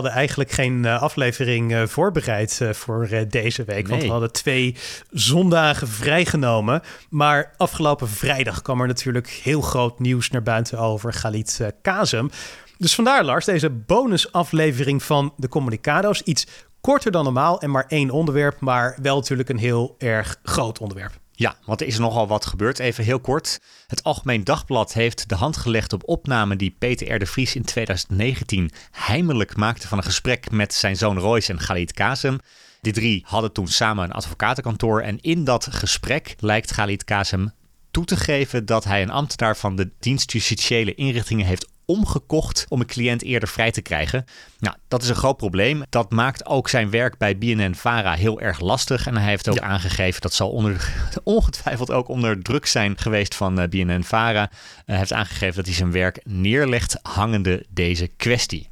we hadden eigenlijk geen uh, aflevering uh, voorbereid uh, voor deze week. Nee. Want we hadden twee zondagen vrijgenomen. Maar afgelopen vrijdag kwam er natuurlijk heel groot nieuws naar buiten over Galit Kazem. Dus vandaar, Lars, deze bonusaflevering van de Communicado's. Iets korter dan normaal en maar één onderwerp, maar wel natuurlijk een heel erg groot onderwerp. Ja, want er is nogal wat gebeurd. Even heel kort. Het Algemeen Dagblad heeft de hand gelegd op opnamen die Peter R. de Vries in 2019 heimelijk maakte van een gesprek met zijn zoon Royce en Galit Kazem. Die drie hadden toen samen een advocatenkantoor en in dat gesprek lijkt Galit Kazem toe te geven dat hij een ambtenaar van de dienst justitiële inrichtingen heeft omgekocht om een cliënt eerder vrij te krijgen. Nou, dat is een groot probleem. Dat maakt ook zijn werk bij BNN-Vara heel erg lastig. En hij heeft ook aangegeven, dat zal onder, ongetwijfeld ook onder druk zijn geweest van eh, BNN-Vara. Hij heeft aangegeven dat hij zijn werk neerlegt hangende deze kwestie.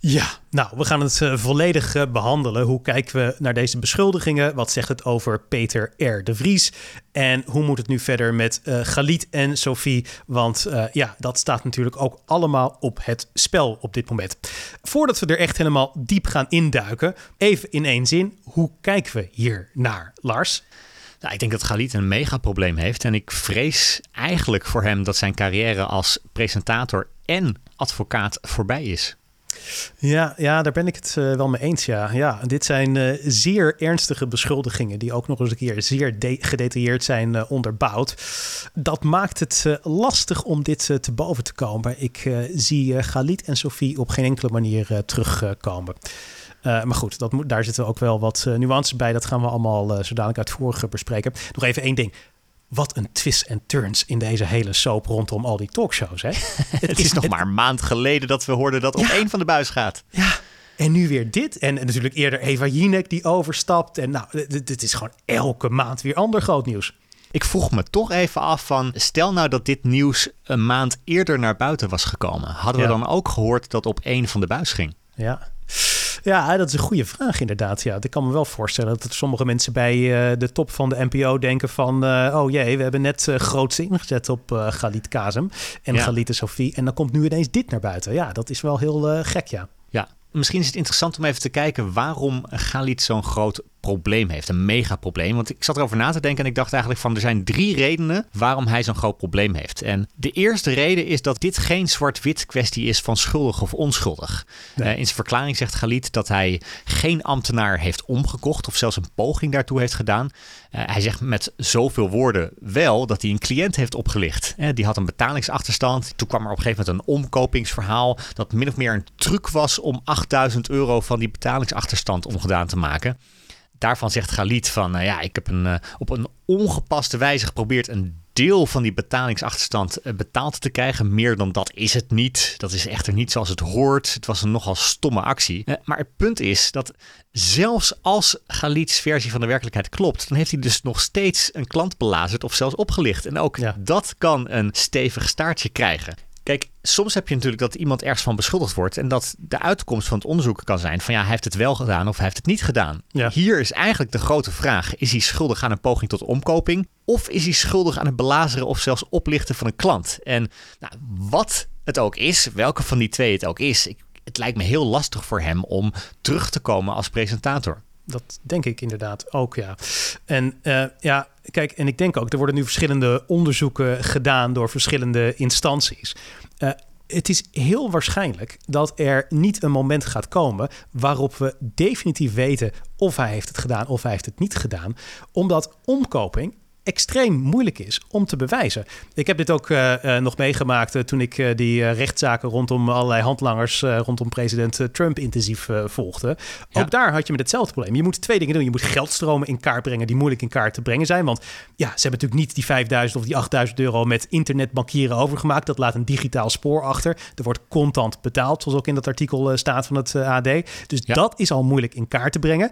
Ja, nou, we gaan het uh, volledig uh, behandelen. Hoe kijken we naar deze beschuldigingen? Wat zegt het over Peter R. de Vries? En hoe moet het nu verder met uh, Galit en Sophie? Want ja, dat staat natuurlijk ook allemaal op het spel op dit moment. Voordat we er echt helemaal diep gaan induiken, even in één zin. Hoe kijken we hier naar, Lars? Nou, ik denk dat Galit een megaprobleem heeft. En ik vrees eigenlijk voor hem dat zijn carrière als presentator en advocaat voorbij is. Ja, ja, daar ben ik het uh, wel mee eens. Ja. Ja, dit zijn uh, zeer ernstige beschuldigingen die ook nog eens een keer zeer gedetailleerd zijn uh, onderbouwd. Dat maakt het lastig om dit te boven te komen. Ik zie Galit en Sophie op geen enkele manier terugkomen. maar goed, dat moet, daar zitten ook wel wat nuances bij. Dat gaan we allemaal zo dadelijk uitvoerig bespreken. Nog even één ding. Wat een twist en turns in deze hele soap rondom al die talkshows. Hè? het, is, nog maar een maand geleden dat we hoorden dat op één van de buis gaat. Ja, en nu weer dit. En, natuurlijk eerder Eva Jinek die overstapt. En nou, dit is gewoon elke maand weer ander groot nieuws. Ik vroeg me toch even af van, stel nou dat dit nieuws een maand eerder naar buiten was gekomen. Hadden we dan ook gehoord dat op één van de buis ging? Ja. Ja, dat is een goede vraag inderdaad. Ja, ik kan me wel voorstellen dat sommige mensen bij uh, de top van de NPO denken van... Uh, oh jee, we hebben net uh, groots ingezet op uh, Galit Kazem en ja. Galit Sofie. En dan komt nu ineens dit naar buiten. Ja, dat is wel heel gek, ja. Ja, misschien is het interessant om even te kijken waarom Galit zo'n groot probleem heeft. Een mega probleem. Want ik zat erover na te denken en ik dacht eigenlijk van er zijn drie redenen waarom hij zo'n groot probleem heeft. En de eerste reden is dat dit geen zwart-wit kwestie is van schuldig of onschuldig. Uh, in zijn verklaring zegt Galit dat hij geen ambtenaar heeft omgekocht of zelfs een poging daartoe heeft gedaan. Uh, hij zegt met zoveel woorden wel dat hij een cliënt heeft opgelicht. Uh, die had een betalingsachterstand. Toen kwam er op een gegeven moment een omkopingsverhaal dat min of meer een truc was om 8000 euro van die betalingsachterstand omgedaan te maken daarvan zegt Galit van, nou ja, ik heb een, uh, op een ongepaste wijze geprobeerd een deel van die betalingsachterstand uh, betaald te krijgen. Meer dan dat is het niet. Dat is echter niet zoals het hoort. Het was een nogal stomme actie. Maar het punt is dat zelfs als Galits versie van de werkelijkheid klopt, dan heeft hij dus nog steeds een klant belazerd of zelfs opgelicht. En ook ja. dat kan een stevig staartje krijgen. Kijk, soms heb je natuurlijk dat iemand ergens van beschuldigd wordt en dat de uitkomst van het onderzoek kan zijn van ja, hij heeft het wel gedaan of hij heeft het niet gedaan. Hier is eigenlijk de grote vraag: is hij schuldig aan een poging tot omkoping of is hij schuldig aan het belazeren of zelfs oplichten van een klant? En nou, wat het ook is, welke van die twee het ook is, ik, het lijkt me heel lastig voor hem om terug te komen als presentator. Dat denk ik inderdaad ook, ja. En uh, ja, kijk, en ik denk ook, er worden nu verschillende onderzoeken gedaan door verschillende instanties. Uh, het is heel waarschijnlijk dat er niet een moment gaat komen waarop we definitief weten of hij heeft het gedaan of hij heeft het niet gedaan. Omdat omkoping extreem moeilijk is om te bewijzen. Ik heb dit ook uh, nog meegemaakt uh, toen ik die rechtszaken rondom allerlei handlangers rondom president Trump intensief volgde. Ook daar had je met hetzelfde probleem. Je moet twee dingen doen. Je moet geldstromen in kaart brengen die moeilijk in kaart te brengen zijn. Want ja, ze hebben natuurlijk niet die 5000 of die 8000 euro met internetbankieren overgemaakt. Dat laat een digitaal spoor achter. Er wordt contant betaald, zoals ook in dat artikel staat van het AD. Dus dat is al moeilijk in kaart te brengen.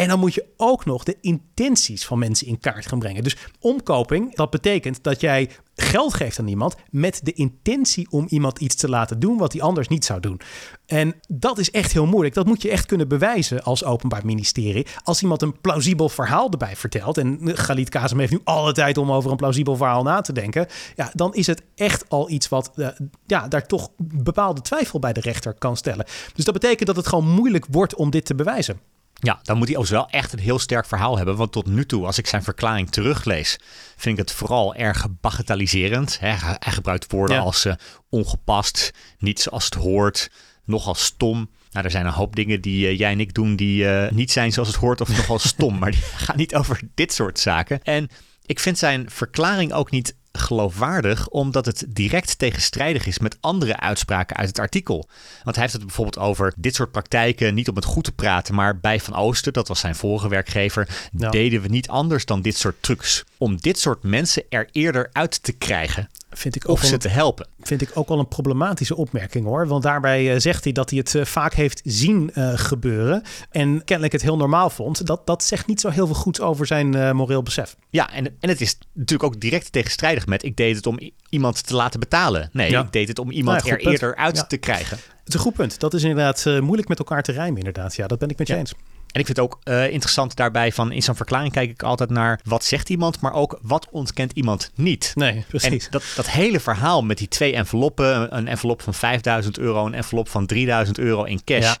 En dan moet je ook nog de intenties van mensen in kaart gaan brengen. Dus omkoping, dat betekent dat jij geld geeft aan iemand met de intentie om iemand iets te laten doen wat hij anders niet zou doen. En dat is echt heel moeilijk. Dat moet je echt kunnen bewijzen als openbaar ministerie. Als iemand een plausibel verhaal erbij vertelt, en Galit Kazem heeft nu alle tijd om over een plausibel verhaal na te denken, ja, dan is het echt al iets wat uh, ja, daar toch bepaalde twijfel bij de rechter kan stellen. Dus dat betekent dat het gewoon moeilijk wordt om dit te bewijzen. Ja, dan moet hij ook wel echt een heel sterk verhaal hebben. Want tot nu toe, als ik zijn verklaring teruglees, vind ik het vooral erg bagatelliserend. Hij gebruikt woorden als uh, ongepast, niet zoals het hoort, nogal stom. Nou, er zijn een hoop dingen die uh, jij en ik doen die uh, niet zijn zoals het hoort of nogal stom. Maar die gaan niet over dit soort zaken. En ik vind zijn verklaring ook niet geloofwaardig omdat het direct tegenstrijdig is met andere uitspraken uit het artikel. Want hij heeft het bijvoorbeeld over dit soort praktijken niet om het goed te praten, maar bij Van Oosten, dat was zijn vorige werkgever, deden we niet anders dan dit soort trucs. Om dit soort mensen er eerder uit te krijgen vind ik ook of ze te helpen. Vind ik ook wel een problematische opmerking hoor. Want daarbij uh, zegt hij dat hij het uh, vaak heeft zien uh, gebeuren. En kennelijk het heel normaal vond. Dat, dat zegt niet zo heel veel goed over zijn moreel besef. Ja, en, en het is natuurlijk ook direct tegenstrijdig met... ik deed het om iemand te laten betalen. Nee, ik deed het om iemand nou er eerder uit te krijgen. Het is een goed punt. Dat is inderdaad moeilijk met elkaar te rijmen inderdaad. Ja, dat ben ik met je eens. En ik vind het ook uh, interessant daarbij van in zo'n verklaring kijk ik altijd naar wat zegt iemand, maar ook wat ontkent iemand niet. Nee, precies. En dat, dat hele verhaal met die twee enveloppen, een envelop van 5000 euro, een envelop van 3000 euro in cash. Ja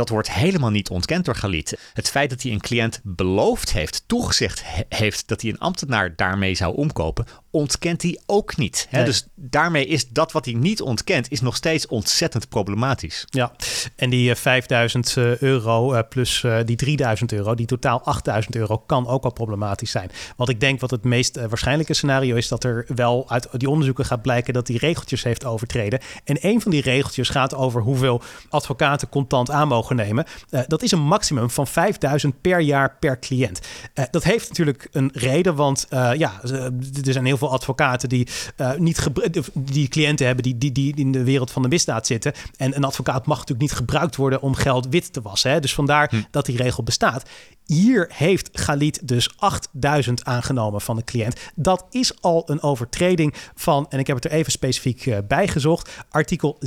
dat wordt helemaal niet ontkend door Galit. Het feit dat hij een cliënt beloofd heeft, toegezegd heeft dat hij een ambtenaar daarmee zou omkopen, ontkent hij ook niet. Hè? Dus daarmee is dat wat hij niet ontkent, is nog steeds ontzettend problematisch. Ja, en die 5000 eh, eh, euro uh, plus die 3000 euro, die totaal 8000 euro, kan ook al problematisch zijn. Want ik denk wat het meest waarschijnlijke scenario is dat er wel uit die onderzoeken gaat blijken dat hij regeltjes heeft overtreden. En een van die regeltjes gaat over hoeveel advocaten contant aan mogen nemen. dat is een maximum van 5000 per jaar per cliënt. dat heeft natuurlijk een reden, want ja, er zijn heel veel advocaten die uh, niet die cliënten hebben die, die, die in de wereld van de misdaad zitten. En een advocaat mag natuurlijk niet gebruikt worden om geld wit te wassen. Hè? Dus vandaar hm. dat die regel bestaat. Hier heeft Galit dus 8000 aangenomen van de cliënt. Dat is al een overtreding van, en ik heb het er even specifiek uh, bij gezocht, artikel 6.27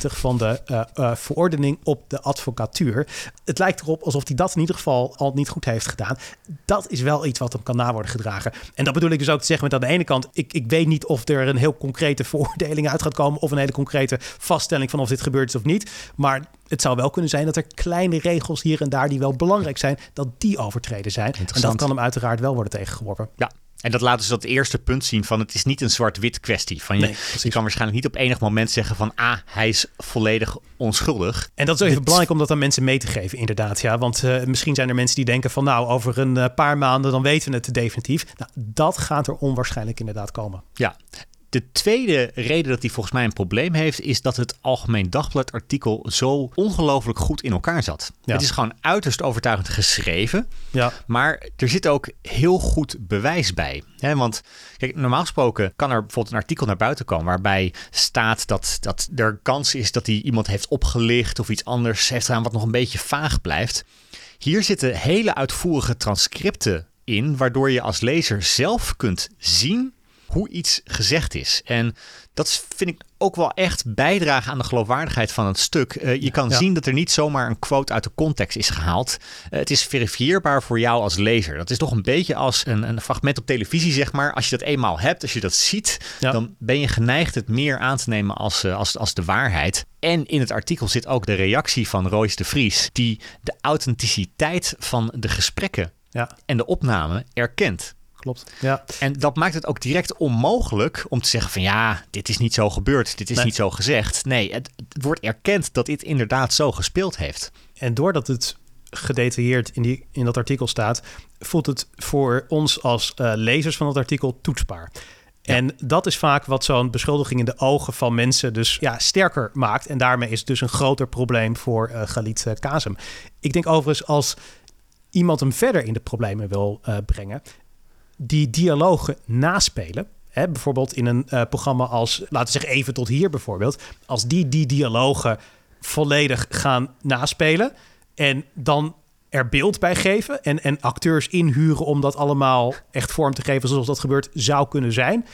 van de uh, uh, verordening op de advocatuur. Het lijkt erop alsof hij dat in ieder geval al niet goed heeft gedaan. Dat is wel iets wat hem kan na worden gedragen. En dat bedoel ik dus ook te zeggen met aan de ene kant, ik, ik weet niet of er een heel concrete veroordeling uit gaat komen of een hele concrete vaststelling van of dit gebeurd is of niet. Maar het zou wel kunnen zijn dat er kleine regels hier en daar die wel belangrijk zijn, dat die overtreden zijn. En dat kan hem uiteraard wel worden tegengeworpen. Ja, en dat laat dus dat eerste punt zien van het is niet een zwart-wit kwestie. Van je, nee, je kan waarschijnlijk niet op enig moment zeggen van ah, hij is volledig onschuldig. En dat is even belangrijk om dat aan mensen mee te geven, inderdaad. Ja, want uh, misschien zijn er mensen die denken van nou, over een uh, paar maanden dan weten we het definitief. Nou, dat gaat er onwaarschijnlijk inderdaad komen. Ja, de tweede reden dat hij volgens mij een probleem heeft, is dat het Algemeen Dagblad artikel zo ongelooflijk goed in elkaar zat. Het is gewoon uiterst overtuigend geschreven, ja. maar er zit ook heel goed bewijs bij. Want kijk, normaal gesproken kan er bijvoorbeeld een artikel naar buiten komen waarbij staat dat, dat er kans is dat hij iemand heeft opgelicht of iets anders heeft gedaan wat nog een beetje vaag blijft. Hier zitten hele uitvoerige transcripten in, waardoor je als lezer zelf kunt zien hoe iets gezegd is. En dat vind ik ook wel echt bijdragen aan de geloofwaardigheid van het stuk. Uh, je kan zien dat er niet zomaar een quote uit de context is gehaald. Uh, het is verifieerbaar voor jou als lezer. Dat is toch een beetje als een, een, fragment op televisie, zeg maar. Als je dat eenmaal hebt, als je dat ziet, dan ben je geneigd het meer aan te nemen als, uh, als, als de waarheid. En in het artikel zit ook de reactie van Royce de Vries, die de authenticiteit van de gesprekken ja. en de opname erkent klopt. Ja. En dat maakt het ook direct onmogelijk om te zeggen van ja, dit is niet zo gebeurd, dit is niet zo gezegd. Nee, het, het, wordt erkend dat dit inderdaad zo gespeeld heeft. En doordat het gedetailleerd in, die, in dat artikel staat, voelt het voor ons als uh, lezers van dat artikel toetsbaar. En dat is vaak wat zo'n beschuldiging in de ogen van mensen dus ja, sterker maakt. En daarmee is het dus een groter probleem voor uh, Galit uh, Kazem. Ik denk overigens als iemand hem verder in de problemen wil uh, brengen, die dialogen naspelen. Hè, bijvoorbeeld in een uh, programma als, laten we zeggen even tot hier bijvoorbeeld. Als die die dialogen volledig gaan naspelen en dan er beeld bij geven en, en acteurs inhuren om dat allemaal echt vorm te geven zoals dat gebeurt zou kunnen zijn,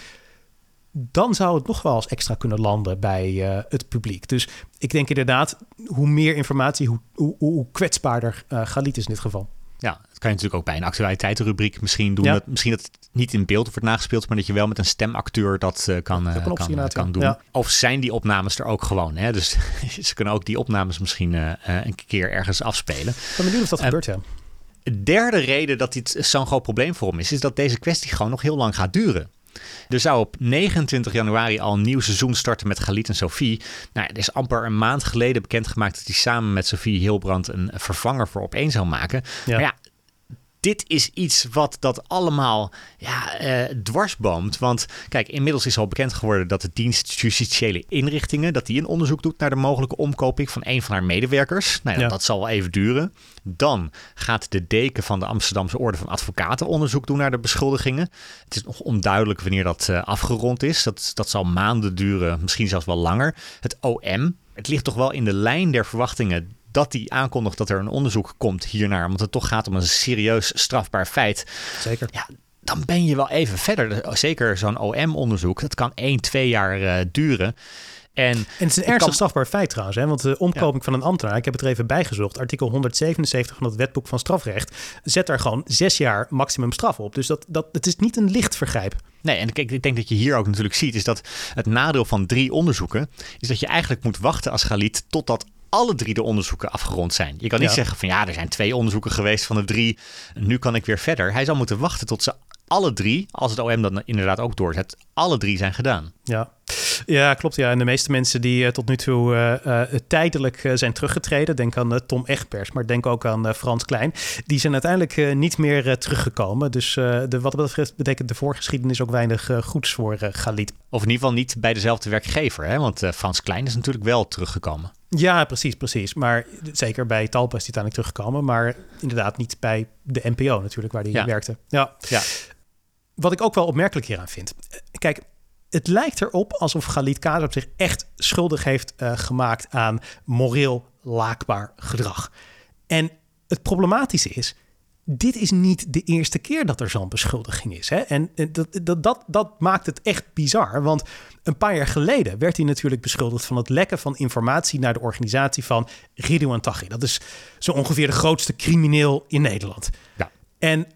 dan zou het nog wel eens extra kunnen landen bij eh, het publiek. Dus ik denk inderdaad, hoe meer informatie, hoe, hoe, kwetsbaarder uh, is in dit geval. Ja, dat kan je natuurlijk ook bij een actualiteitenrubriek misschien doen. Dat, misschien dat het niet in beeld wordt nagespeeld, maar dat je wel met een stemacteur dat uh, kan, uh, kan, kan, doen. Ja. Of zijn die opnames er ook gewoon? Hè? Dus ze kunnen ook die opnames misschien uh, een keer ergens afspelen. Ik ben benieuwd of dat gebeurt, ja. De derde reden dat dit zo'n groot probleem voor hem is, is dat deze kwestie gewoon nog heel lang gaat duren. Er zou op 29 januari al een nieuw seizoen starten met Galit en Sophie. Nou, het is amper een maand geleden bekendgemaakt dat hij samen met Sophie Hilbrand een vervanger voor op één zou maken. Ja. Maar ja, dit is iets wat dat allemaal ja, uh, dwarsboomt. Want kijk, inmiddels is al bekend geworden dat de dienst justitiële inrichtingen... dat die een onderzoek doet naar de mogelijke omkoping van een van haar medewerkers. Nou, ja. dat zal wel even duren. Dan gaat de deken van de Amsterdamse Orde van Advocaten onderzoek doen naar de beschuldigingen. Het is nog onduidelijk wanneer dat uh, afgerond is. Dat, dat zal maanden duren, misschien zelfs wel langer. Het OM, het ligt toch wel in de lijn der verwachtingen dat hij aankondigt dat er een onderzoek komt hiernaar, want het toch gaat om een serieus strafbaar feit. Zeker. Ja, dan ben je wel even verder. Zeker zo'n OM-onderzoek, dat kan 1, 2 jaar uh, duren. En, en het is een ernstig strafbaar feit trouwens, hè? want de omkoping van een ambtenaar, ik heb het er even bijgezocht, artikel 177 van het wetboek van strafrecht, zet daar gewoon zes jaar maximum straf op. Dus dat, dat, het is niet een licht vergrijp. Nee, en kijk, ik denk dat je hier ook natuurlijk ziet, is dat het nadeel van drie onderzoeken, is dat je eigenlijk moet wachten als Galit totdat alle drie de onderzoeken afgerond zijn. Je kan niet zeggen van ja, er zijn twee onderzoeken geweest van de drie. Nu kan ik weer verder. Hij zal moeten wachten tot ze alle drie, als het OM dat inderdaad ook doorzet, alle drie zijn gedaan. Ja. Ja, klopt. Ja. En de meeste mensen die uh, tot nu toe uh, uh, tijdelijk zijn teruggetreden, denk aan Tom Egbers, maar denk ook aan Frans Klein, die zijn uiteindelijk niet meer teruggekomen. Dus de, wat dat betreft betekent de voorgeschiedenis ook weinig goeds voor Galit. Of in ieder geval niet bij dezelfde werkgever, hè? want Frans Klein is natuurlijk wel teruggekomen. Ja, precies, precies. Maar zeker bij Talpa is hij uiteindelijk teruggekomen, maar inderdaad niet bij de NPO natuurlijk, waar hij ja. werkte. Ja. ja. Wat ik ook wel opmerkelijk hieraan vind. Kijk, het lijkt erop alsof Galit Kazem zich echt schuldig heeft uh, gemaakt aan moreel laakbaar gedrag. En het problematische is, dit is niet de eerste keer dat er zo'n beschuldiging is. Hè? En dat, dat, dat, dat maakt het echt bizar. Want een paar jaar geleden werd hij natuurlijk beschuldigd van het lekken van informatie naar de organisatie van Ridouan Taghi. Dat is zo ongeveer de grootste crimineel in Nederland. Ja. En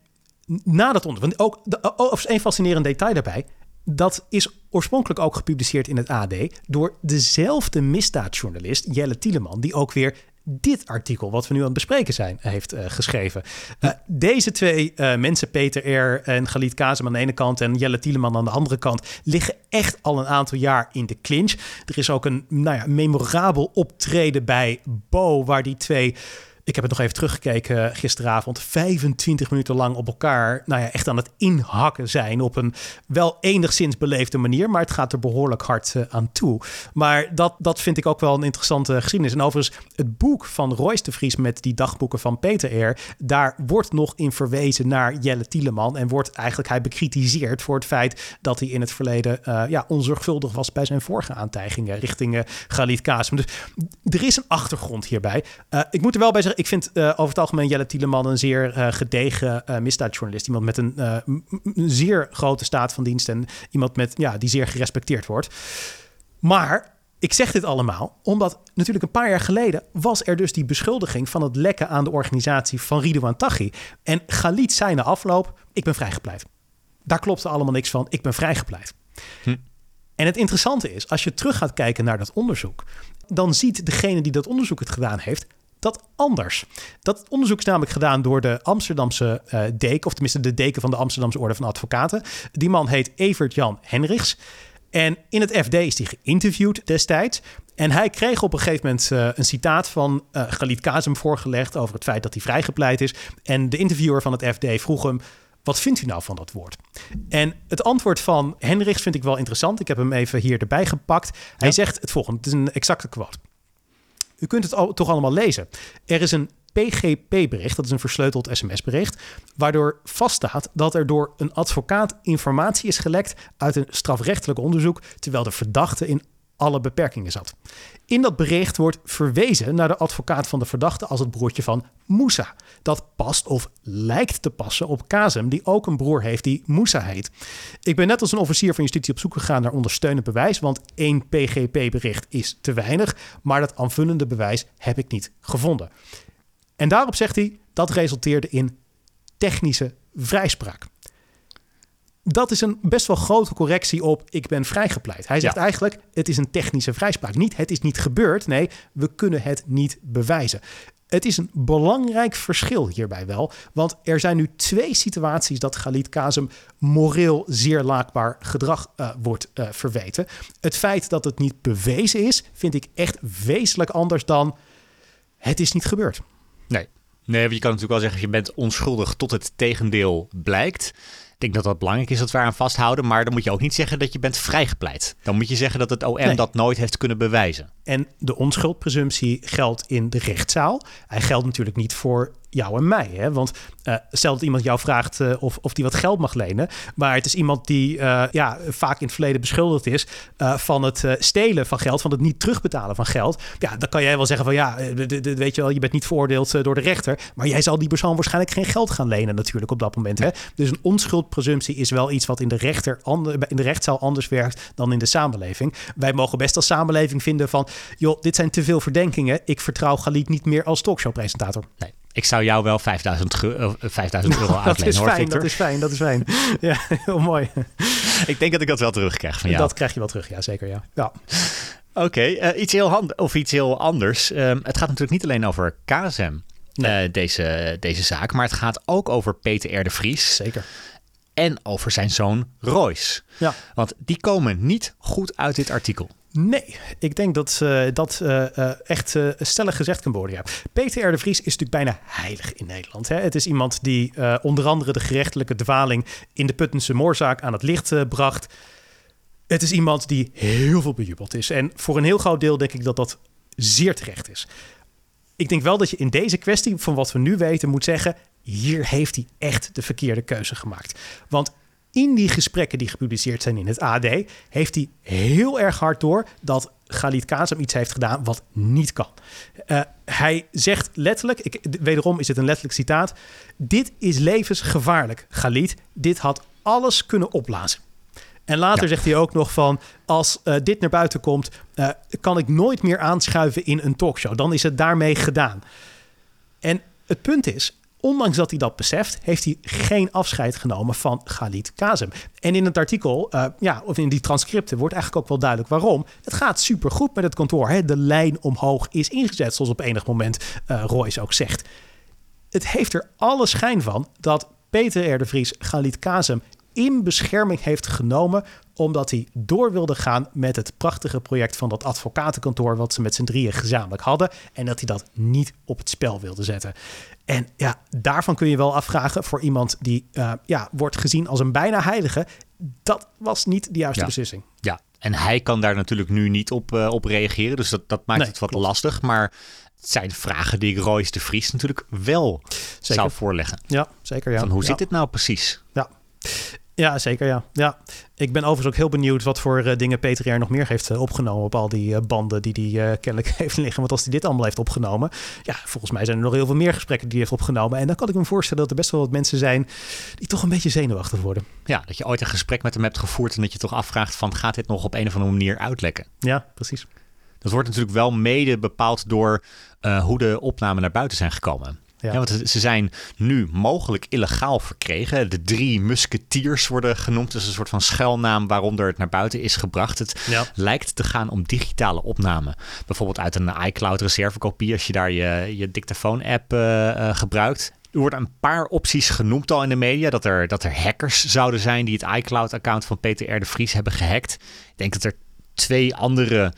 na dat onderzoek, want ook de, of een fascinerend detail daarbij. Dat is oorspronkelijk ook gepubliceerd in het AD door dezelfde misdaadjournalist Jelle Tieleman, die ook weer dit artikel, wat we nu aan het bespreken zijn, heeft uh, geschreven. Uh, deze twee uh, mensen, Peter R. en Galit Kazem aan de ene kant en Jelle Tieleman aan de andere kant, liggen echt al een aantal jaar in de clinch. Er is ook een nou ja, memorabel optreden bij Bo, waar die twee ik heb het nog even teruggekeken gisteravond. 25 minuten lang op elkaar. Nou ja, echt aan het inhakken zijn. Op een wel enigszins beleefde manier. Maar het gaat er behoorlijk hard uh, aan toe. Maar dat, dat vind ik ook wel een interessante geschiedenis. En overigens, het boek van Royce de Vries met die dagboeken van Peter R. Daar wordt nog in verwezen naar Jelle Tieleman. En wordt eigenlijk hij bekritiseerd voor het feit dat hij in het verleden ja, onzorgvuldig was bij zijn vorige aantijgingen richting uh, Galit. Dus er is een achtergrond hierbij. ik moet er wel bij zeggen, ik vind uh, over het algemeen Jelle Tieleman een zeer uh, gedegen uh, misdaadjournalist. Iemand met een, een, zeer grote staat van dienst en iemand met, ja, die zeer gerespecteerd wordt. Maar ik zeg dit allemaal omdat natuurlijk een paar jaar geleden was er dus die beschuldiging van het lekken aan de organisatie van Ridouan Taghi. En Galit zei na afloop, ik ben vrijgepleit. Daar klopte allemaal niks van, ik ben vrijgepleit. Hm. En het interessante is, als je terug gaat kijken naar dat onderzoek, dan ziet degene die dat onderzoek het gedaan heeft, dat anders. Dat onderzoek is namelijk gedaan door de Amsterdamse uh, deken, of tenminste de deken van de Amsterdamse Orde van Advocaten. Die man heet Evert Jan Henrichs. En in het FD is hij geïnterviewd destijds. En hij kreeg op een gegeven moment uh, een citaat van uh, Galit Kazem voorgelegd over het feit dat hij vrijgepleit is. En de interviewer van het FD vroeg hem: wat vindt u nou van dat woord? En het antwoord van Henrichs vind ik wel interessant. Ik heb hem even hier erbij gepakt. Hij zegt het volgende: het is een exacte quote. U kunt het toch allemaal lezen. Er is een PGP-bericht, dat is een versleuteld sms-bericht, waardoor vaststaat dat er door een advocaat informatie is gelekt uit een strafrechtelijk onderzoek, terwijl de verdachte in alle beperkingen zat. In dat bericht wordt verwezen naar de advocaat van de verdachte als het broertje van Moussa. Dat past of lijkt te passen op Kazem, die ook een broer heeft die Moussa heet. Ik ben net als een officier van justitie op zoek gegaan naar ondersteunend bewijs, want één PGP-bericht is te weinig, maar dat aanvullende bewijs heb ik niet gevonden. En daarop zegt hij dat resulteerde in technische vrijspraak. Dat is een best wel grote correctie op ik ben vrijgepleit. Hij zegt eigenlijk het is een technische vrijspraak. Niet het is niet gebeurd. Nee, we kunnen het niet bewijzen. Het is een belangrijk verschil hierbij wel. Want er zijn nu twee situaties dat Galit Kazem moreel zeer laakbaar gedrag uh, wordt uh, verweten. Het feit dat het niet bewezen is, vind ik echt wezenlijk anders dan het is niet gebeurd. Nee. Nee, je kan natuurlijk wel zeggen, je bent onschuldig tot het tegendeel blijkt. Ik denk dat dat belangrijk is dat we aan vasthouden. Maar dan moet je ook niet zeggen dat je bent vrijgepleit. Dan moet je zeggen dat het OM dat nooit heeft kunnen bewijzen. En de onschuldpresumptie geldt in de rechtszaal. Hij geldt natuurlijk niet voor jou en mij. Hè? Want uh, stel dat iemand jou vraagt uh, of, of die wat geld mag lenen. Maar het is iemand die uh, ja, vaak in het verleden beschuldigd is van het stelen van geld, van het niet terugbetalen van geld. Ja, dan kan jij wel zeggen van ja, weet je wel, je bent niet veroordeeld door de rechter. Maar jij zal die persoon waarschijnlijk geen geld gaan lenen natuurlijk op dat moment. Hè? Dus een onschuldpresumptie is wel iets wat in de, rechter in de rechtszaal anders werkt dan in de samenleving. Wij mogen best als samenleving vinden van joh, dit zijn te veel verdenkingen. Ik vertrouw Galit niet meer als talkshowpresentator. Nee. Ik zou jou wel 5000, 5000 euro uitlenen, hoor, fijn, Dat is fijn, dat is fijn. ja, heel mooi. ik denk dat ik dat wel terugkrijg van jou. Dat krijg je wel terug, ja, zeker, ja. ja. Oké, okay, uh, iets, heel of iets heel anders. Um, het gaat natuurlijk niet alleen over KSM, nee. uh, deze, deze zaak, maar het gaat ook over Peter R. de Vries. Zeker. En over zijn zoon Royce. Ja. Want die komen niet goed uit dit artikel. Nee, ik denk dat dat uh, uh, echt stellig gezegd kan worden. Ja. Peter R. de Vries is natuurlijk bijna heilig in Nederland. Hè? Het is iemand die onder andere de gerechtelijke dwaling in de Puttense moorzaak aan het licht bracht. Het is iemand die heel veel bejubeld is. En voor een heel groot deel denk ik dat dat zeer terecht is. Ik denk wel dat je in deze kwestie, van wat we nu weten, moet zeggen: hier heeft hij echt de verkeerde keuze gemaakt. Want in die gesprekken die gepubliceerd zijn in het AD, heeft hij heel erg hard door dat Galit Kazem iets heeft gedaan wat niet kan. Uh, hij zegt letterlijk, ik, wederom is het een letterlijk citaat: Dit is levensgevaarlijk, Galit. Dit had alles kunnen opblazen. En later zegt hij ook nog van, als uh, dit naar buiten komt, uh, kan ik nooit meer aanschuiven in een talkshow. Dan is het daarmee gedaan. En het punt is, Ondanks dat hij dat beseft, heeft hij geen afscheid genomen van Galit Kazem. En in het artikel, uh, ja, of in die transcripten, wordt eigenlijk ook wel duidelijk waarom. Het gaat supergoed met het kantoor. Hè? De lijn omhoog is ingezet, zoals op enig moment uh, Royce ook zegt. Het heeft er alle schijn van dat Peter R. Vries Galit Kazem in bescherming heeft genomen omdat hij door wilde gaan met het prachtige project van dat advocatenkantoor wat ze met z'n drieën gezamenlijk hadden en dat hij dat niet op het spel wilde zetten. En ja, daarvan kun je wel afvragen voor iemand die uh, ja, wordt gezien als een bijna heilige. Dat was niet de juiste beslissing. Ja, en hij kan daar natuurlijk nu niet op, uh, op reageren. Dus dat, dat maakt het wat klopt. lastig. Maar het zijn vragen die ik Royce de Vries natuurlijk wel zeker. zou voorleggen. Ja, zeker. Ja. Van hoe ja. zit dit nou precies? Ja. Ja, zeker. Ja. ja. Ik ben overigens ook heel benieuwd wat voor uh, dingen Peter R. nog meer heeft uh, opgenomen op al die uh, banden die hij kennelijk heeft liggen. Want als hij dit allemaal heeft opgenomen, ja, volgens mij zijn er nog heel veel meer gesprekken die hij heeft opgenomen. En dan kan ik me voorstellen dat er best wel wat mensen zijn die toch een beetje zenuwachtig worden. Ja, dat je ooit een gesprek met hem hebt gevoerd en dat je toch afvraagt van gaat dit nog op een of andere manier uitlekken? Ja, precies. Dat wordt natuurlijk wel mede bepaald door hoe de opnamen naar buiten zijn gekomen. Ja. ja. want ze zijn nu mogelijk illegaal verkregen. De drie musketiers worden genoemd. Dus een soort van schuilnaam waaronder het naar buiten is gebracht. Het ja. lijkt te gaan om digitale opnamen. Bijvoorbeeld uit een iCloud reservekopie als je daar je, je dictafoon-app uh, uh, gebruikt. Er worden een paar opties genoemd al in de media. Dat er, dat er hackers zouden zijn die het iCloud-account van Peter R. de Vries hebben gehackt. Ik denk dat er twee andere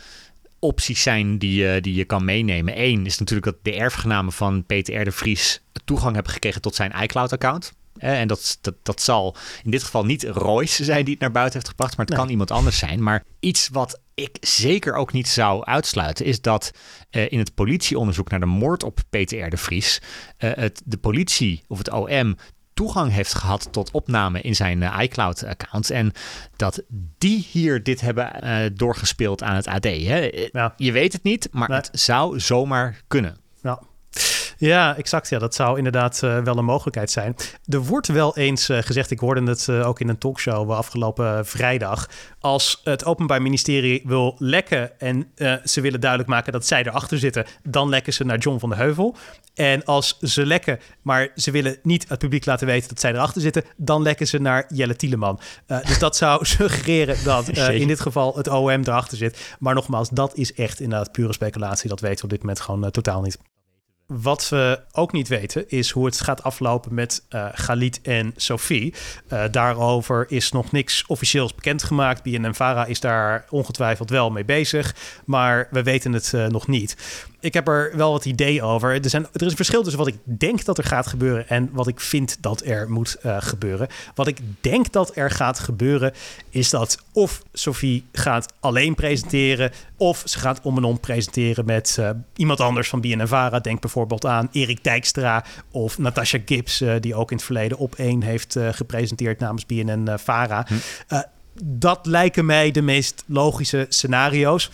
opties zijn die, die je kan meenemen. Eén is natuurlijk dat de erfgenamen van Peter R. de Vries toegang hebben gekregen tot zijn iCloud-account. Eh, en dat, dat, dat zal in dit geval niet Royce zijn die het naar buiten heeft gebracht, maar het nee. kan iemand anders zijn. Maar iets wat ik zeker ook niet zou uitsluiten, is dat uh, in het politieonderzoek naar de moord op Peter R. de Vries, uh, het, de politie of het OM toegang heeft gehad tot opname in zijn iCloud-account. En dat die hier dit hebben doorgespeeld aan het AD. Hè? Ja. Je weet het niet, maar het zou zomaar kunnen. Ja. Ja, exact. Ja, dat zou inderdaad uh, wel een mogelijkheid zijn. Er wordt wel eens uh, gezegd, ik hoorde het uh, ook in een talkshow afgelopen vrijdag. Als het Openbaar Ministerie wil lekken en ze willen duidelijk maken dat zij erachter zitten, dan lekken ze naar John van de Heuvel. En als ze lekken, maar ze willen niet het publiek laten weten dat zij erachter zitten, dan lekken ze naar Jelle Tieleman. dus dat zou suggereren dat in dit geval het OM erachter zit. Maar nogmaals, dat is echt inderdaad pure speculatie. Dat weten we op dit moment gewoon totaal niet. Wat we ook niet weten is hoe het gaat aflopen met Galit en Sophie. Uh, daarover is nog niks officieels bekendgemaakt. BNNVARA is daar ongetwijfeld wel mee bezig, maar we weten het uh, nog niet ik heb er wel wat idee over. Er, zijn, er is een verschil tussen wat ik denk dat er gaat gebeuren en wat ik vind dat er moet uh, gebeuren. Wat ik denk dat er gaat gebeuren is dat of Sophie gaat alleen presenteren of ze gaat om en om presenteren met uh, iemand anders van BNNVARA. Denk bijvoorbeeld aan Erik Dijkstra of Natasha Gibbs, uh, die ook in het verleden op één heeft gepresenteerd namens BNNVARA. Hm. Dat lijken mij de meest logische scenario's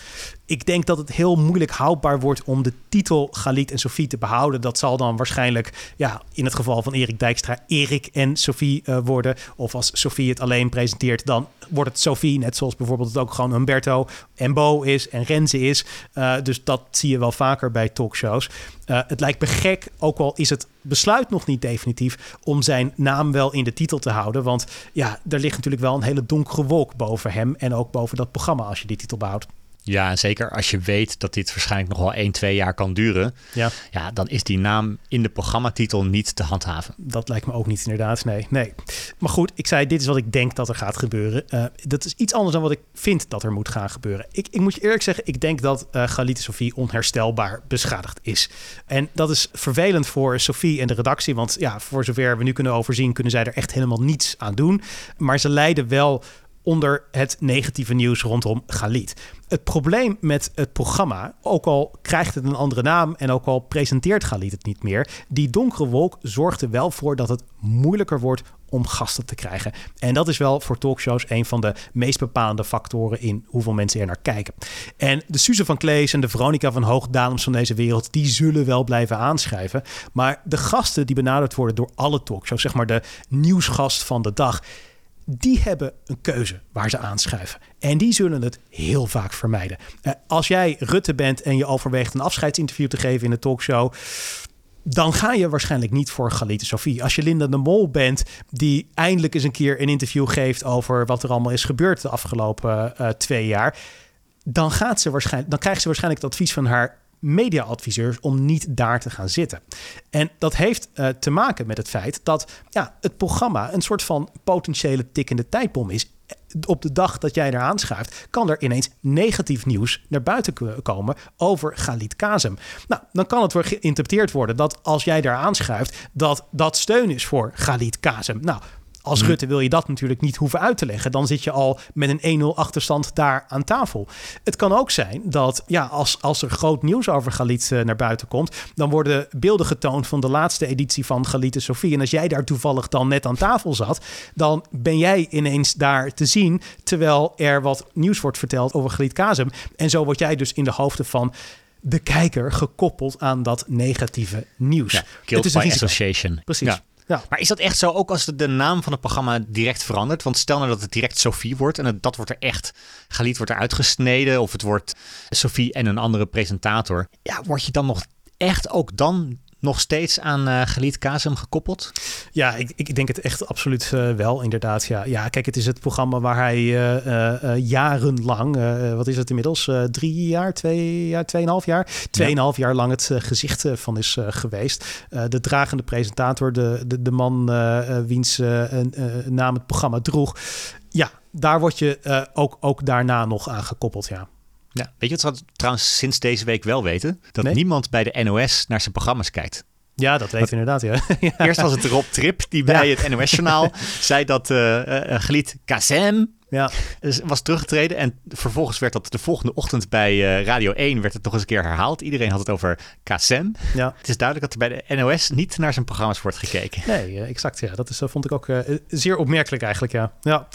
ik denk dat het heel moeilijk houdbaar wordt om de titel Galit en Sophie te behouden. Dat zal dan waarschijnlijk, ja, in het geval van Erik Dijkstra, Erik en Sophie uh, worden. Of als Sophie het alleen presenteert, dan wordt het Sophie. Net zoals bijvoorbeeld het ook gewoon Humberto en Bo is en Renze is. Uh, dus dat zie je wel vaker bij talkshows. Uh, het lijkt me gek, ook al is het besluit nog niet definitief, om zijn naam wel in de titel te houden. Want ja, er ligt natuurlijk wel een hele donkere wolk boven hem en ook boven dat programma als je die titel behoudt. Ja, en zeker als je weet dat dit waarschijnlijk nog wel 1, 2 jaar kan duren. Ja. ja, dan is die naam in de programmatitel niet te handhaven. Dat lijkt me ook niet inderdaad, nee. nee. Maar goed, ik zei, dit is wat ik denk dat er gaat gebeuren. Uh, dat is iets anders dan wat ik vind dat er moet gaan gebeuren. Ik, ik moet je eerlijk zeggen, ik denk dat uh, Galit Sofie onherstelbaar beschadigd is. En dat is vervelend voor Sofie en de redactie. Want ja, voor zover we nu kunnen overzien, kunnen zij er echt helemaal niets aan doen. Maar ze leiden wel onder het negatieve nieuws rondom Galit. Het probleem met het programma, ook al krijgt het een andere naam en ook al presenteert Galit het niet meer, die donkere wolk zorgt er wel voor dat het moeilijker wordt om gasten te krijgen. En dat is wel voor talkshows een van de meest bepalende factoren in hoeveel mensen er naar kijken. En de Suze van Klees en de Veronica van Hoogdalems van deze wereld, die zullen wel blijven aanschrijven. Maar de gasten die benaderd worden door alle talkshows, zeg maar de nieuwsgast van de dag, die hebben een keuze waar ze aanschuiven. En die zullen het heel vaak vermijden. Uh, als jij Rutte bent en je overweegt een afscheidsinterview te geven in de talkshow, dan ga je waarschijnlijk niet voor Galite Sofie. Als je Linda de Mol bent, die eindelijk eens een keer een interview geeft over wat er allemaal is gebeurd de afgelopen uh, twee jaar, dan, gaat ze waarschijnlijk, dan krijgt ze waarschijnlijk het advies van haar mediaadviseurs om niet daar te gaan zitten. En dat heeft uh, te maken met het feit dat ja, het programma een soort van potentiële tikkende tijdbom is. Op de dag dat jij er aanschuift, kan er ineens negatief nieuws naar buiten komen over Galit Kazem. Nou, dan kan het weer geïnterpreteerd worden dat als jij daar aanschuift, dat dat steun is voor Galit Kazem. Nou, als mhm. Rutte wil je dat natuurlijk niet hoeven uit te leggen. Dan zit je al met een 1-0 achterstand daar aan tafel. Het kan ook zijn dat ja, als, als er groot nieuws over Galit uh, naar buiten komt, dan worden beelden getoond van de laatste editie van Galit en Sofie. En als jij daar toevallig dan net aan tafel zat, dan ben jij ineens daar te zien, terwijl er wat nieuws wordt verteld over Galit Kazem. En zo word jij dus in de hoofden van de kijker gekoppeld aan dat negatieve nieuws. Ja, het is een association. Precies. Ja. Ja. Maar is dat echt zo, ook als de naam van het programma direct verandert? Want stel nou dat het direct Sophie wordt en het, dat wordt er echt, Galit wordt er uitgesneden of het wordt Sophie en een andere presentator. Ja, word je dan nog echt ook dan nog steeds aan uh, Kazem gekoppeld? Ja, ik, ik denk het echt absoluut uh, wel, inderdaad. Ja. ja, kijk, het is het programma waar hij uh, jarenlang, wat is het inmiddels, drie jaar, twee jaar, tweeënhalf jaar, tweeënhalf ja. jaar lang het gezicht van is geweest. de dragende presentator, de, de, de man wiens naam het programma droeg. Ja, daar word je ook, ook daarna nog aan gekoppeld, ja. Ja. Weet je wat we trouwens sinds deze week wel weten? Dat niemand bij de NOS naar zijn programma's kijkt. Ja, dat weet inderdaad, ja. Eerst was het Rob Trip die bij het NOS-journaal zei dat uh, uh, Kazem Ja. Dus was teruggetreden en vervolgens werd dat de volgende ochtend bij uh, Radio 1 werd het nog eens een keer herhaald. Iedereen had het over KSM. Ja. Het is duidelijk dat er bij de NOS niet naar zijn programma's wordt gekeken. Nee, uh, exact. Ja, dat is, vond ik ook uh, zeer opmerkelijk eigenlijk. Ja. Ja.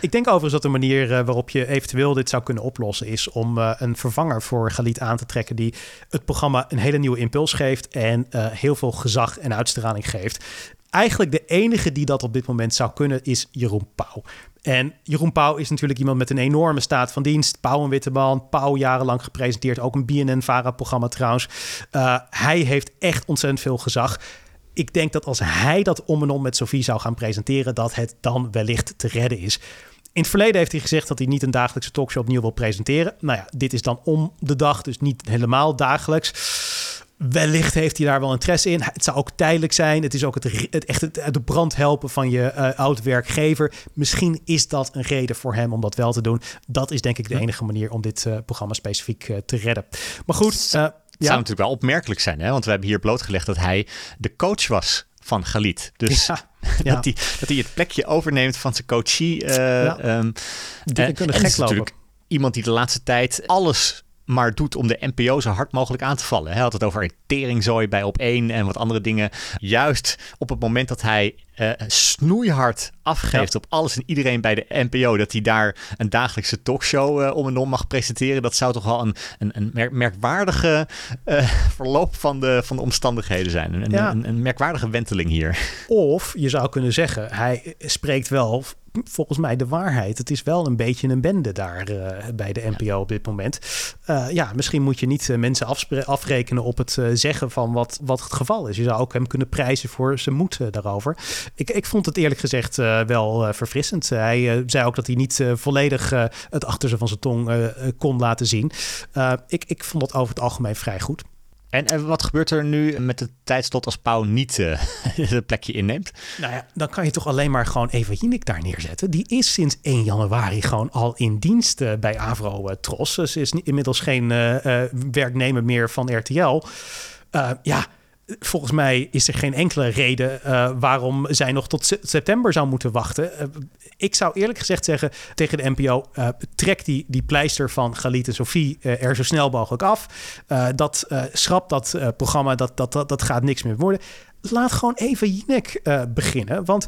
ik denk overigens dat de manier waarop je eventueel dit zou kunnen oplossen is om een vervanger voor Galit aan te trekken die het programma een hele nieuwe impuls geeft en heel veel gezag en uitstraling geeft. Eigenlijk de enige die dat op dit moment zou kunnen is Jeroen Pauw. En Jeroen Pauw is natuurlijk iemand met een enorme staat van dienst. Pauw en Witteman, Pauw jarenlang gepresenteerd. Ook een BNN-VARA-programma trouwens. Uh, hij heeft echt ontzettend veel gezag. Ik denk dat als hij dat om en om met Sophie zou gaan presenteren... dat het dan wellicht te redden is. In het verleden heeft hij gezegd dat hij niet een dagelijkse talkshow opnieuw wil presenteren. Nou ja, dit is dan om de dag, dus niet helemaal dagelijks. Wellicht heeft hij daar wel interesse in. Het zou ook tijdelijk zijn. Het is ook het, het echt het, de brand helpen van je uh, oud-werkgever. Misschien is dat een reden voor hem om dat wel te doen. Dat is denk ik de enige manier om dit uh, programma specifiek uh, te redden. Maar goed. Het zou ja. natuurlijk wel opmerkelijk zijn, hè? want we hebben hier blootgelegd dat hij de coach was van Galit. Dus ja, ja. Dat, hij, dat hij het plekje overneemt van zijn coachie. Uh, ja. um, Dingen kunnen gek lopen. natuurlijk iemand die de laatste tijd alles maar doet om de NPO zo hard mogelijk aan te vallen. Hij had het over teringzooi bij op één en wat andere dingen. Juist op het moment dat hij uh, snoeihard afgeeft op alles en iedereen bij de NPO, dat hij daar een dagelijkse talkshow uh, om en om mag presenteren, dat zou toch wel een, een, een merk, merkwaardige uh, verloop van de, van de omstandigheden zijn. Een, ja. een, een merkwaardige wenteling hier. Of je zou kunnen zeggen, hij spreekt wel volgens mij de waarheid. Het is wel een beetje een bende daar uh, bij de NPO op dit moment. Uh, ja, misschien moet je niet uh, mensen afrekenen op het zeggen van wat, wat het geval is. Je zou ook hem kunnen prijzen voor zijn moed daarover. Ik, ik vond het eerlijk gezegd wel verfrissend. Hij zei ook dat hij niet volledig het achterste van zijn tong kon laten zien. ik, ik vond dat over het algemeen vrij goed. En, wat gebeurt er nu met het tijdslot als Pauw niet uh, het plekje inneemt? Nou ja, dan kan je toch alleen maar gewoon Eva Jinek daar neerzetten. Die is sinds 1 januari gewoon al in dienst uh, bij Avro uh, Tros. Ze is inmiddels geen werknemer meer van RTL. ja, volgens mij is er geen enkele reden uh, waarom zij nog tot september zou moeten wachten. Uh, ik zou eerlijk gezegd zeggen tegen de NPO: uh, trek die, die pleister van Galit en Sophie er zo snel mogelijk af. dat schrap dat programma, dat, dat, dat, dat gaat niks meer worden. Laat gewoon even Jinek beginnen. Want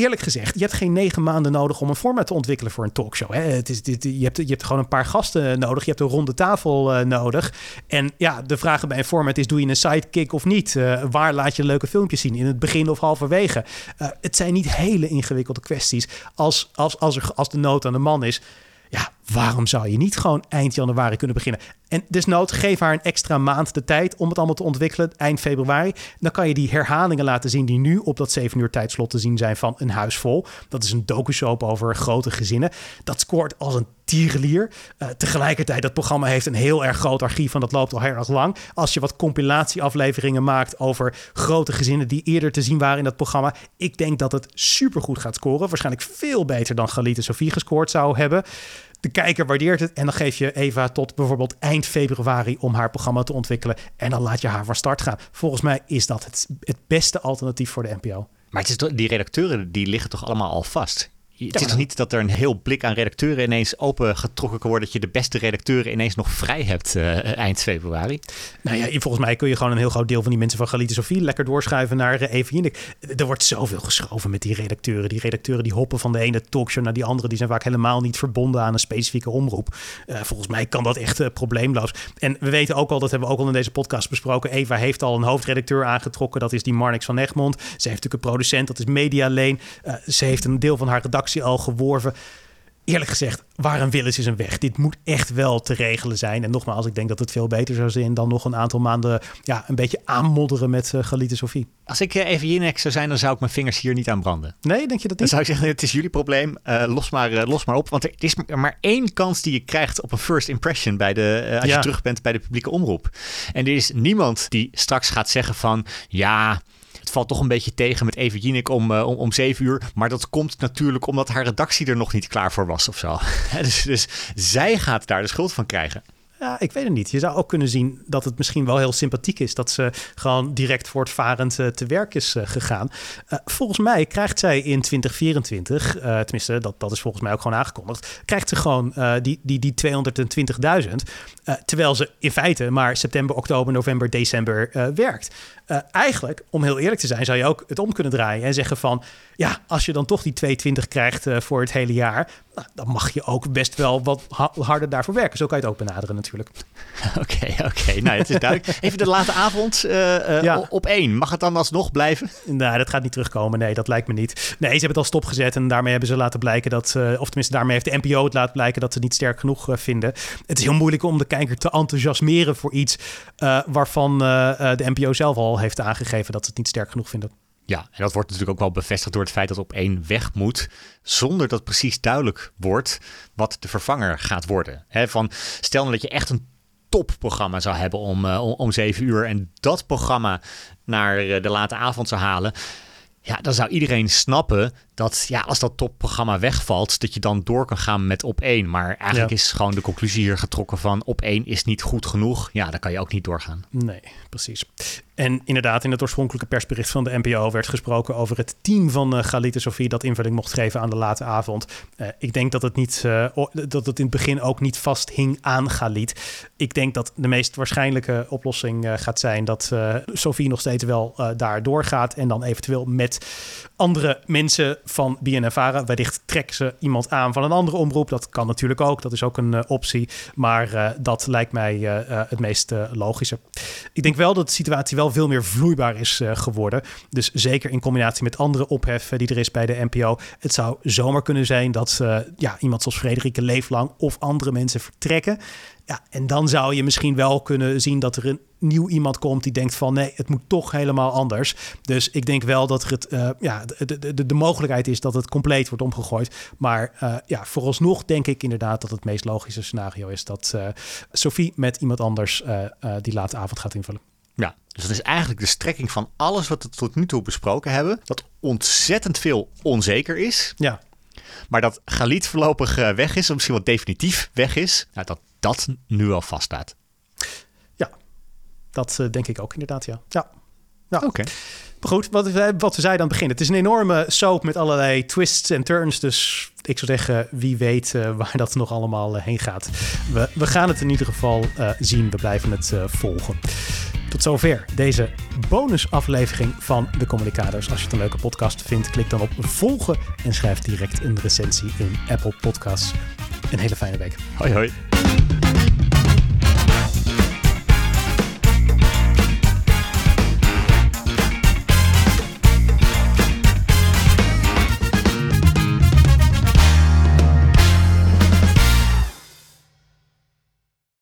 eerlijk gezegd, je hebt geen negen maanden nodig om een format te ontwikkelen voor een talkshow. Hè? Het is, dit, je, hebt, je hebt gewoon een paar gasten nodig. Je hebt een ronde tafel uh, nodig. En ja, de vraag bij een format is: doe je een sidekick of niet? Uh, waar laat je leuke filmpjes zien? In het begin of halverwege? Uh, het zijn niet hele ingewikkelde kwesties. Als, als, als, als de nood aan de man is. Ja, waarom zou je niet gewoon eind januari kunnen beginnen? En desnoods geef haar een extra maand de tijd om het allemaal te ontwikkelen, eind februari. Dan kan je die herhalingen laten zien die nu op dat 7 uur tijdslot te zien zijn van Een Huis Vol. Dat is een docusoap over grote gezinnen. Dat scoort als een tierenlier. Uh, tegelijkertijd, dat programma heeft een heel erg groot archief en dat loopt al heel erg lang. Als je wat compilatieafleveringen maakt over grote gezinnen die eerder te zien waren in dat programma. Ik denk dat het supergoed gaat scoren. Waarschijnlijk veel beter dan Galit en Sofie gescoord zou hebben de kijker waardeert het. En dan geef je Eva tot bijvoorbeeld eind februari om haar programma te ontwikkelen. En dan laat je haar van start gaan. Volgens mij is dat het, het beste alternatief voor de NPO. Maar het is die redacteuren die liggen toch allemaal al vast? Het is niet dat er een heel blik aan redacteuren ineens opengetrokken kan worden. Dat je de beste redacteuren ineens nog vrij hebt uh, eind februari. Nou ja, volgens mij kun je gewoon een heel groot deel van die mensen van Galite Sofie lekker doorschuiven naar uh, Eva Jinek. Er wordt zoveel geschoven met die redacteuren. Die redacteuren die hoppen van de ene talkshow naar die andere. Die zijn vaak helemaal niet verbonden aan een specifieke omroep. Uh, volgens mij kan dat echt probleemloos. En we weten ook al, dat hebben we ook al in deze podcast besproken. Eva heeft al een hoofdredacteur aangetrokken. Dat is die Marnix van Egmond. Ze heeft natuurlijk een producent, dat is Media Leen. ze heeft een deel van haar redactie al geworven. Eerlijk gezegd, waar een wil is, is een weg. Dit moet echt wel te regelen zijn. En nogmaals, ik denk dat het veel beter zou zijn dan nog een aantal maanden ja, een beetje aanmodderen met uh, Galite Sofie. Als ik uh, even Jinek zou zijn, dan zou ik mijn vingers hier niet aan branden. Nee, denk je dat niet? Dan zou ik zeggen, het is jullie probleem. Uh, los, maar, los maar op. Want er is maar één kans die je krijgt op een first impression bij de, als ja. je terug bent bij de publieke omroep. En er is niemand die straks gaat zeggen van ja het valt toch een beetje tegen met Eva Jinek om, om, om 7 uur. Maar dat komt natuurlijk omdat haar redactie er nog niet klaar voor was of zo. dus, dus zij gaat daar de schuld van krijgen. Ja, ik weet het niet. Je zou ook kunnen zien dat het misschien wel heel sympathiek is dat ze gewoon direct voortvarend uh, te werk is uh, gegaan. Uh, volgens mij krijgt zij in 2024, tenminste, dat, dat is volgens mij ook gewoon aangekondigd, krijgt ze gewoon die, die, die 220.000. terwijl ze in feite maar september, oktober, november, december werkt. eigenlijk, om heel eerlijk te zijn, zou je ook het om kunnen draaien en zeggen van ja, als je dan toch die 220 krijgt voor het hele jaar, nou, dan mag je ook best wel wat harder daarvoor werken. Zo kan je het ook benaderen natuurlijk. Oké, oké. Nou, het is duidelijk. Even de late avond uh, ja. op één. Mag het dan alsnog blijven? Nou, dat gaat niet terugkomen. Nee, dat lijkt me niet. Nee, ze hebben het al stopgezet en daarmee hebben ze laten blijken dat... Uh, of tenminste, daarmee heeft de NPO het laten blijken dat ze het niet sterk genoeg vinden. Het is heel moeilijk om de kijker te enthousiasmeren voor iets... waarvan de NPO zelf al heeft aangegeven dat ze het niet sterk genoeg vinden. Ja, en dat wordt natuurlijk ook wel bevestigd door het feit dat op één weg moet, zonder dat precies duidelijk wordt wat de vervanger gaat worden. van, stel nou dat je echt een topprogramma zou hebben om, om, om 7 uur en dat programma naar eh, de late avond zou halen. Ja, dan zou iedereen snappen dat ja, als dat topprogramma wegvalt, dat je dan door kan gaan met op één. Maar eigenlijk is gewoon de conclusie hier getrokken van op één is niet goed genoeg. Ja, dan kan je ook niet doorgaan. Nee, precies. En inderdaad, in het oorspronkelijke persbericht van de NPO werd gesproken over het team van uh, en Sofie dat invulling mocht geven aan de late avond. Uh, ik denk dat het, niet, uh, dat het in het begin ook niet vasthing aan Galit. Ik denk dat de meest waarschijnlijke oplossing gaat zijn dat Sofie nog steeds wel daar doorgaat en dan eventueel met andere mensen van BNNVARA. Wellicht trekken ze iemand aan van een andere omroep. Dat kan natuurlijk ook. Dat is ook een uh, optie. Maar uh, dat lijkt mij uh, het meest logische. Ik denk wel dat de situatie wel veel meer vloeibaar is geworden. Dus zeker in combinatie met andere opheffen die er is bij de NPO. Het zou zomaar kunnen zijn dat ja, iemand zoals Frederike Leeflang of andere mensen vertrekken. Ja, en dan zou je misschien wel kunnen zien dat er een nieuw iemand komt die denkt van nee, het moet toch helemaal anders. Dus ik denk wel dat er het, uh, ja, de, de, de, mogelijkheid is dat het compleet wordt omgegooid. Maar uh, ja, vooralsnog denk ik inderdaad dat het meest logische scenario is dat uh, Sophie met iemand anders die late avond gaat invullen. Ja, dus dat is eigenlijk de strekking van alles wat we tot nu toe besproken hebben. Dat ontzettend veel onzeker is. Ja. Maar dat Galit voorlopig weg is, of misschien wat definitief weg is. Nou, dat dat nu al vaststaat. Ja, dat uh, denk ik ook inderdaad, ja. Ja. Oké. Maar goed, wat, wat we zeiden aan het begin. Het is een enorme soap met allerlei twists en turns. Dus ik zou zeggen, wie weet uh, waar dat nog allemaal uh, heen gaat. We, we gaan het in ieder geval zien. We blijven het volgen. Tot zover deze bonusaflevering van de Communicators. Als je het een leuke podcast vindt, klik dan op volgen en schrijf direct een recensie in Apple Podcasts. Een hele fijne week. Hoi hoi.